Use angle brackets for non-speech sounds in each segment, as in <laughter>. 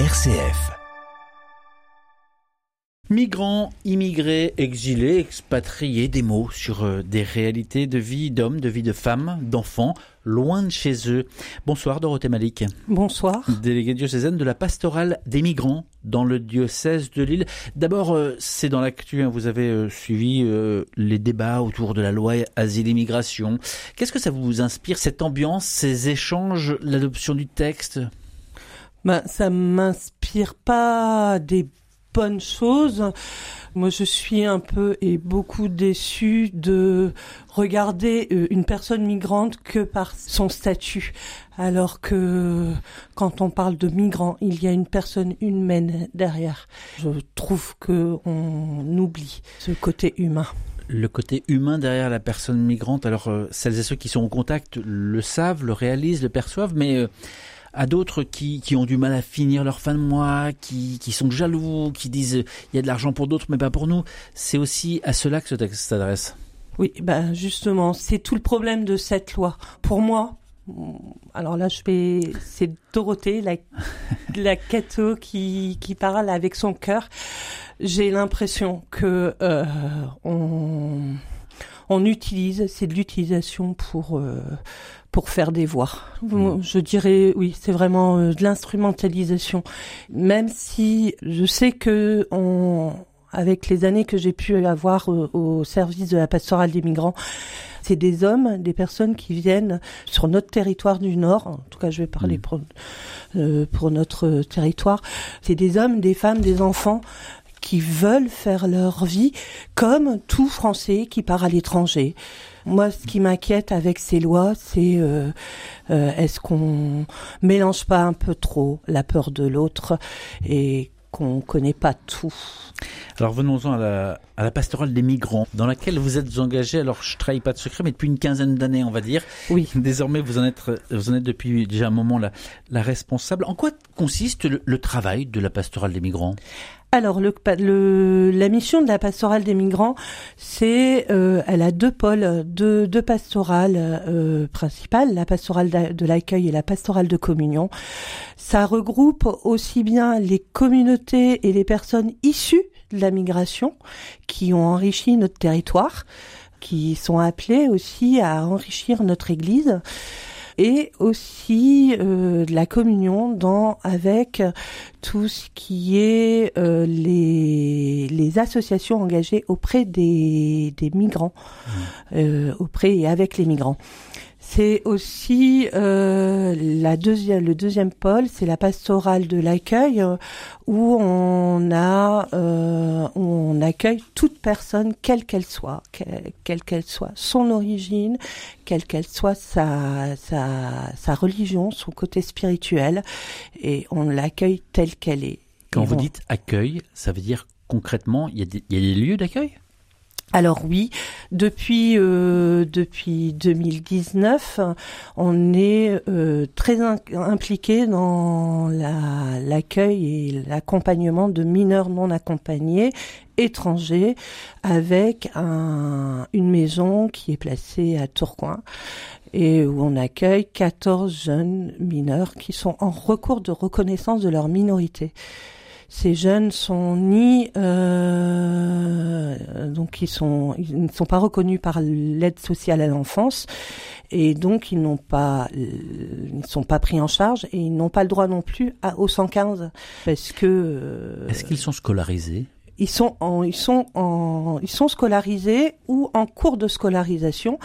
RCF. Migrants, immigrés, exilés, expatriés, des mots sur euh, des réalités de vie d'hommes, de vie de femmes, d'enfants, loin de chez eux. Bonsoir Dorothée Malik. Bonsoir. Déléguée diocésaine de la pastorale des migrants dans le diocèse de Lille. D'abord, euh, c'est dans l'actu, hein, vous avez euh, suivi les débats autour de la loi asile-immigration. Qu'est-ce que ça vous inspire, cette ambiance, ces échanges, l'adoption du texte? Ben, Ça m'inspire pas des bonne chose. Moi, je suis un peu et beaucoup déçue de regarder euh, une personne migrante que par son statut, alors que quand on parle de migrant, il y a une personne humaine derrière. Je trouve que on oublie ce côté humain le côté humain derrière la personne migrante. Alors, euh, celles et ceux qui sont au contact le savent, le réalisent, le perçoivent, mais euh, à d'autres qui, qui ont du mal à finir leur fin de mois, qui, qui sont jaloux, qui disent il y a de l'argent pour d'autres mais pas pour nous. C'est aussi à cela que ce texte s'adresse. Oui, ben justement, c'est tout le problème de cette loi. Pour moi, alors là, je vais, c'est Dorothée, la, la catho qui, qui parle avec son cœur. J'ai l'impression que euh, on, on utilise, c'est de l'utilisation pour euh, pour faire des voix. Mm. Je dirais oui, c'est vraiment euh, de l'instrumentalisation. Même si je sais que on, avec les années que j'ai pu avoir au, service de la pastorale des migrants, c'est des hommes, des personnes qui viennent sur notre territoire du Nord. En tout cas, je vais parler mm. pour, euh, pour notre territoire. C'est des hommes, des femmes, des enfants qui veulent faire leur vie comme tout Français qui part à l'étranger. Moi, ce qui m'inquiète avec ces lois, c'est euh, euh, est-ce qu'on mélange pas un peu trop la peur de l'autre et qu'on connaît pas tout? Alors venons-en à la, à la pastorale des migrants, dans laquelle vous êtes engagé. Alors je trahis pas de secret, mais depuis une quinzaine d'années, on va dire. Oui. <laughs> Désormais, vous en êtes, vous en êtes depuis déjà un moment la, la responsable. En quoi consiste le travail de la pastorale des migrants? Alors, le, la mission de la pastorale des migrants, c'est, euh, elle a deux pôles, deux, deux pastorales euh, principales, la pastorale de l'accueil et la pastorale de communion. Ça regroupe aussi bien les communautés et les personnes issues de la migration qui ont enrichi notre territoire, qui sont appelées aussi à enrichir notre Église et aussi euh, de la communion dans avec tout ce qui est euh, les, les associations engagées auprès des, des migrants, mmh. euh, auprès et avec les migrants. C'est aussi euh, la deuxième, le deuxième pôle, c'est la pastorale de l'accueil, euh, où on a, euh, on accueille toute personne, quelle qu'elle soit, quelle qu'elle soit son origine, quelle qu'elle soit sa, sa, sa religion, son côté spirituel, et on l'accueille telle qu'elle est. Quand vous dites accueil, ça veut dire concrètement, il y a des, il y a des lieux d'accueil? Alors oui, depuis euh, depuis 2019, on est euh, très impliqué dans l'accueil et l'accompagnement de mineurs non accompagnés étrangers avec un, une maison qui est placée à Tourcoing et où on accueille 14 jeunes mineurs qui sont en recours de reconnaissance de leur minorité ces jeunes sont ni euh, donc ils sont ils ne sont pas reconnus par l'aide sociale à l'enfance et donc ils n'ont pas ils ne sont pas pris en charge et ils n'ont pas le droit non plus à, au 115 parce que euh, est-ce qu'ils sont scolarisés? ils sont en, ils sont en, ils sont scolarisés ou en cours de scolarisation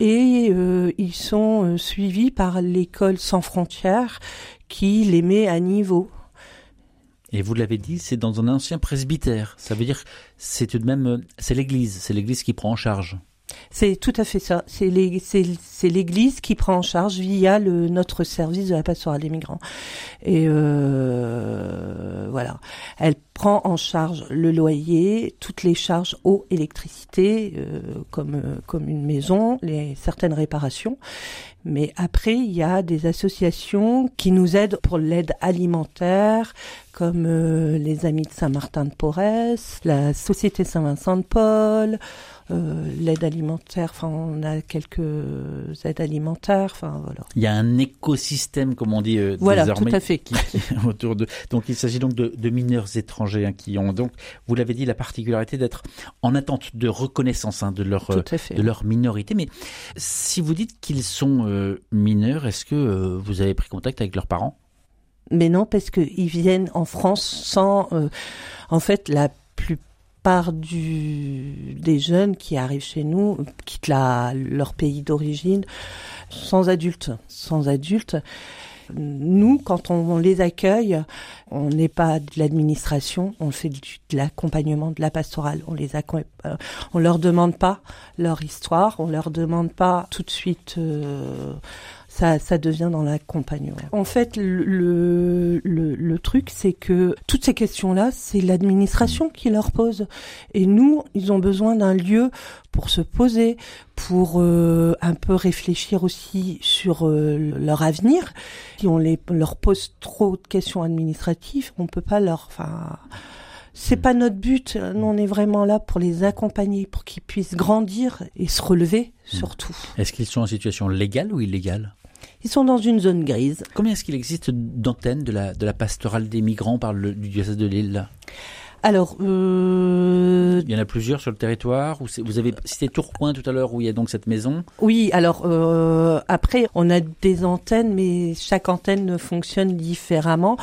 et euh, ils sont euh, suivis par l'école sans frontières qui les met à niveau. Et vous l'avez dit, c'est dans un ancien presbytère. Ça veut dire, c'est tout de même, c'est l'Église, c'est l'Église qui prend en charge. C'est tout à fait ça. C'est l'Église qui prend en charge via notre service de la pastorale des migrants. Et euh, voilà, elle, prend en charge le loyer, toutes les charges eau, électricité, euh, comme euh, comme une maison, les certaines réparations. Mais après, il y a des associations qui nous aident pour l'aide alimentaire, comme euh, les Amis de Saint-Martin-de-Porès, la Société Saint-Vincent de Paul, l'aide alimentaire. Enfin, on a quelques aides alimentaires. Enfin, voilà. Il y a un écosystème, comme on dit Voilà, désormais, tout à fait. qui, autour de. Donc, il s'agit donc de, de mineurs étrangers hein, qui ont donc, vous l'avez dit, la particularité d'être en attente de reconnaissance hein, de leur euh, de leur minorité. Mais si vous dites qu'ils sont euh, mineurs, est-ce que euh, vous avez pris contact avec leurs parents? Mais non, parce qu'ils viennent en France sans. euh, en fait, la plupart du, des jeunes qui arrivent chez nous quittent la, leur pays d'origine sans adultes. Sans adultes. Nous, quand on, les accueille, on n'est pas de l'administration, on fait de l'accompagnement, de la pastorale. On les euh, on leur demande pas leur histoire, on leur demande pas tout de suite. euh, ça, ça devient dans l'accompagnement. En fait, le, le, le, le truc, c'est que toutes ces questions-là, c'est l'administration qui leur pose. Et nous, ils ont besoin d'un lieu pour se poser, pour euh, un peu réfléchir aussi sur euh, leur avenir. Si on les, leur pose trop de questions administratives, on peut pas leur... Enfin, c'est pas notre but. Nous, on est vraiment là pour les accompagner, pour qu'ils puissent grandir et se relever, surtout. Est-ce qu'ils sont en situation légale ou illégale? Ils sont dans une zone grise. Combien est-ce qu'il existe d'antennes de la, de la pastorale des migrants par le du diocèse de Lille? Alors, euh, Il y en a plusieurs sur le territoire. Vous avez cité Tourcoing tout à l'heure où il y a donc cette maison. oui, alors euh, après, on a des antennes, mais chaque antenne fonctionne différemment.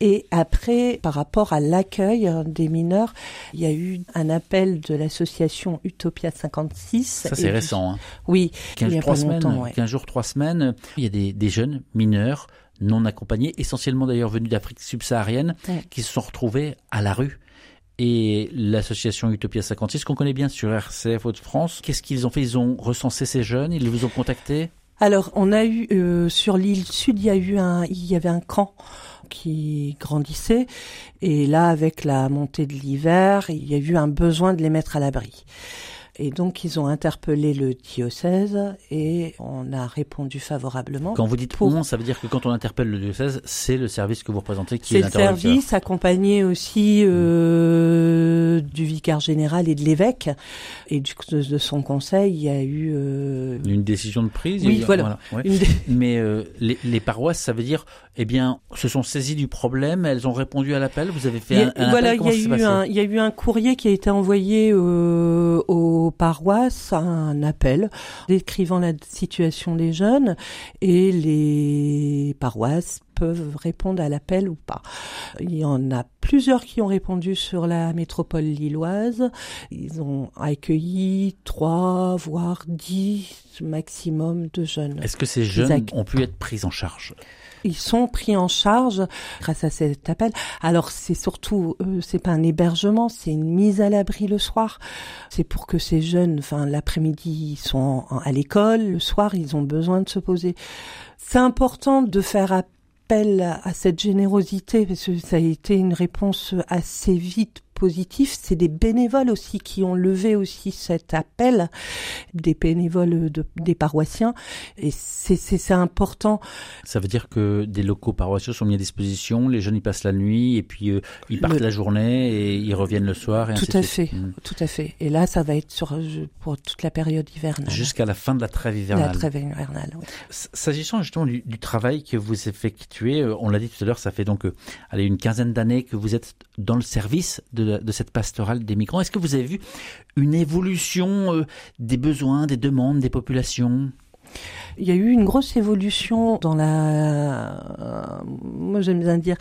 Et après, par rapport à l'accueil des mineurs, il y a eu un appel de l'association Utopia 56. Ça c'est récent. Hein. Oui, 15, il y a trois pas semaines, longtemps, ouais. 15 jours, 3 semaines. Il y a des, des jeunes mineurs non accompagnés, essentiellement d'ailleurs venus d'Afrique subsaharienne, Ouais. qui se sont retrouvés à la rue. Et l'association Utopia 56, qu'on connaît bien sur RCF Hauts-de-France, qu'est-ce qu'ils ont fait? Ils ont recensé ces jeunes, ils vous ont contacté? Alors, on a eu euh, sur l'île sud, il y a eu un, il y avait un camp qui grandissait, et là, avec la montée de l'hiver, il y a eu un besoin de les mettre à l'abri. Et donc, ils ont interpellé le diocèse et on a répondu favorablement. Quand vous dites Pour- on, ça veut dire que quand on interpelle le diocèse, c'est le service que vous représentez qui est, C'est le service accompagné aussi euh, du vicaire général et de l'évêque et du, de, de son conseil. Il y a eu euh, Une décision de prise. Oui, voilà. ouais. <laughs> Mais euh, les, les paroisses, ça veut dire, eh bien, se sont saisies du problème, elles ont répondu à l'appel. Vous avez fait a- un, un voilà, appel, il y, a eu un, il y a eu un courrier qui a été envoyé euh, aux paroisses, un appel décrivant la situation des jeunes et les paroisses peuvent répondre à l'appel ou pas. Il y en a plusieurs qui ont répondu sur la métropole lilloise. Ils ont accueilli trois, voire dix maximum de jeunes. Est-ce que ces jeunes ont pu être pris en charge? Ils sont pris en charge grâce à cet appel. Alors c'est surtout, euh, c'est pas un hébergement, c'est une mise à l'abri le soir. C'est pour que ces jeunes, enfin l'après-midi ils sont à l'école, le soir ils ont besoin de se poser. C'est important de faire appel à cette générosité parce que ça a été une réponse assez vite C'est des bénévoles aussi qui ont levé aussi cet appel, des bénévoles de- des paroissiens. Et c'est important Ça veut dire que des locaux paroissiaux sont mis à disposition, les jeunes y passent la nuit et puis euh, ils partent Le- la journée et ils reviennent le soir et Tout ainsi à fait, Mm. tout à fait. Et là, ça va être sur pour toute la période hivernale. Jusqu'à la fin de la trêve la hivernale. trêve hivernale. oui. S'agissant justement du, du travail que vous effectuez, euh, on l'a dit tout à l'heure, ça fait donc euh, allez, une quinzaine d'années que vous êtes dans le service de, de cette pastorale des migrants. Est-ce que vous avez vu une évolution euh, des besoins, des demandes, des populations? Il y a eu une grosse évolution dans la, euh, moi j'aime bien dire,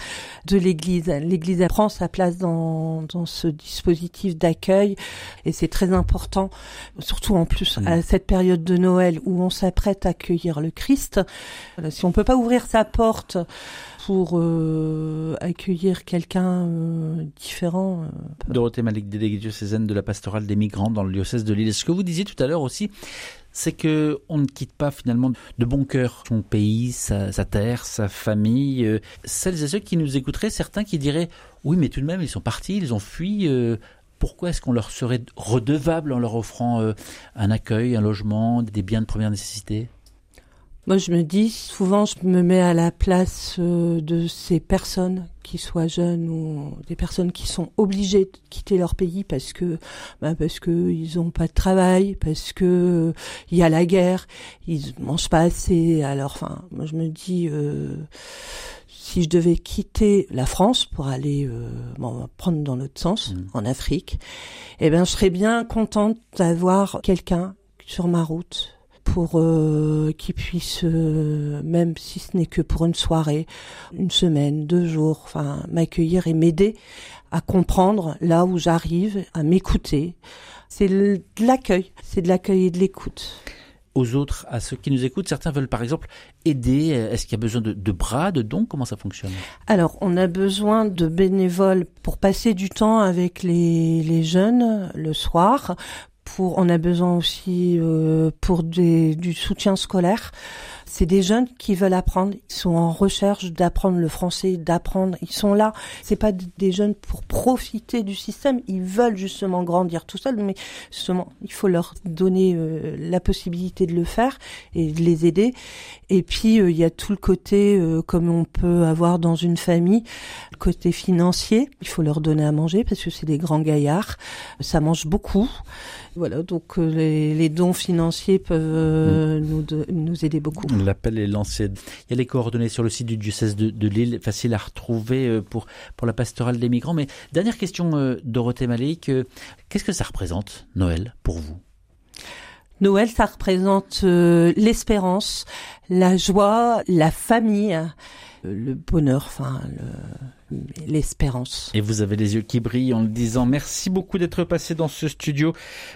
de l'Église. L'Église prend sa place dans, dans ce dispositif d'accueil et c'est très important, surtout en plus à cette période de Noël où on s'apprête à accueillir le Christ. Voilà, si on peut pas ouvrir sa porte pour euh, accueillir quelqu'un euh, différent, euh, Dorothée Malik, déléguée diocésaine de la pastorale des migrants dans le diocèse de Lille. Ce que vous disiez tout à l'heure aussi, c'est que on ne quitte pas finalement de bon cœur son pays, sa, terre, sa famille. Euh, celles et ceux qui nous écouteraient, certains qui diraient oui, mais tout de même ils sont partis, ils ont fui. Euh, pourquoi est-ce qu'on leur serait redevable en leur offrant euh, un accueil, un logement, des biens de première nécessité? Moi, je me dis, souvent, je me mets à la place euh, de ces personnes, qui soient jeunes ou des personnes qui sont obligées de quitter leur pays parce que, bah parce que ils ont pas de travail, parce que il y a la guerre, ils mangent pas assez. Alors, enfin, moi, je me dis. Euh, si je devais quitter la France pour aller euh, bon, prendre dans l'autre sens, mmh. en Afrique, eh ben, je serais bien contente d'avoir quelqu'un sur ma route pour euh, qu'ils puissent, euh, même si ce n'est que pour une soirée, une semaine, deux jours, enfin m'accueillir et m'aider à comprendre là où j'arrive, à m'écouter. C'est de l'accueil, c'est de l'accueil et de l'écoute aux autres, à ceux qui nous écoutent Certains veulent par exemple aider. Est-ce qu'il y a besoin de, de, bras, de dons? Comment ça fonctionne? Alors, on a besoin de bénévoles pour passer du temps avec les, les jeunes le soir, on a besoin aussi euh, pour du soutien scolaire. C'est des jeunes qui veulent apprendre, ils sont en recherche d'apprendre le français, d'apprendre, ils sont là. C'est pas des jeunes pour profiter du système, ils veulent justement grandir tout seuls, mais justement, il faut leur donner euh, la possibilité de le faire et de les aider. Et puis euh, il y a tout le côté comme on peut avoir dans une famille, le côté financier, il faut leur donner à manger parce que c'est des grands gaillards, ça mange beaucoup. Voilà, donc euh, les, dons financiers peuvent euh, mm. nous, nous aider beaucoup. L'appel est lancé. Il y a les coordonnées sur le site du diocèse de, Lille, facile à retrouver euh, pour, pour la pastorale des migrants. Mais dernière question, Dorothée Malik, qu'est-ce que ça représente Noël pour vous? Noël, ça représente l'espérance, la joie, la famille, le bonheur, enfin l'espérance. Et vous avez les yeux qui brillent en le disant merci beaucoup d'être passé dans ce studio.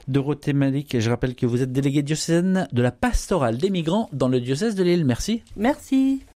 Dorothée Malik, et je rappelle que vous êtes déléguée diocésaine de la pastorale des migrants dans le diocèse de Lille. Merci. Merci.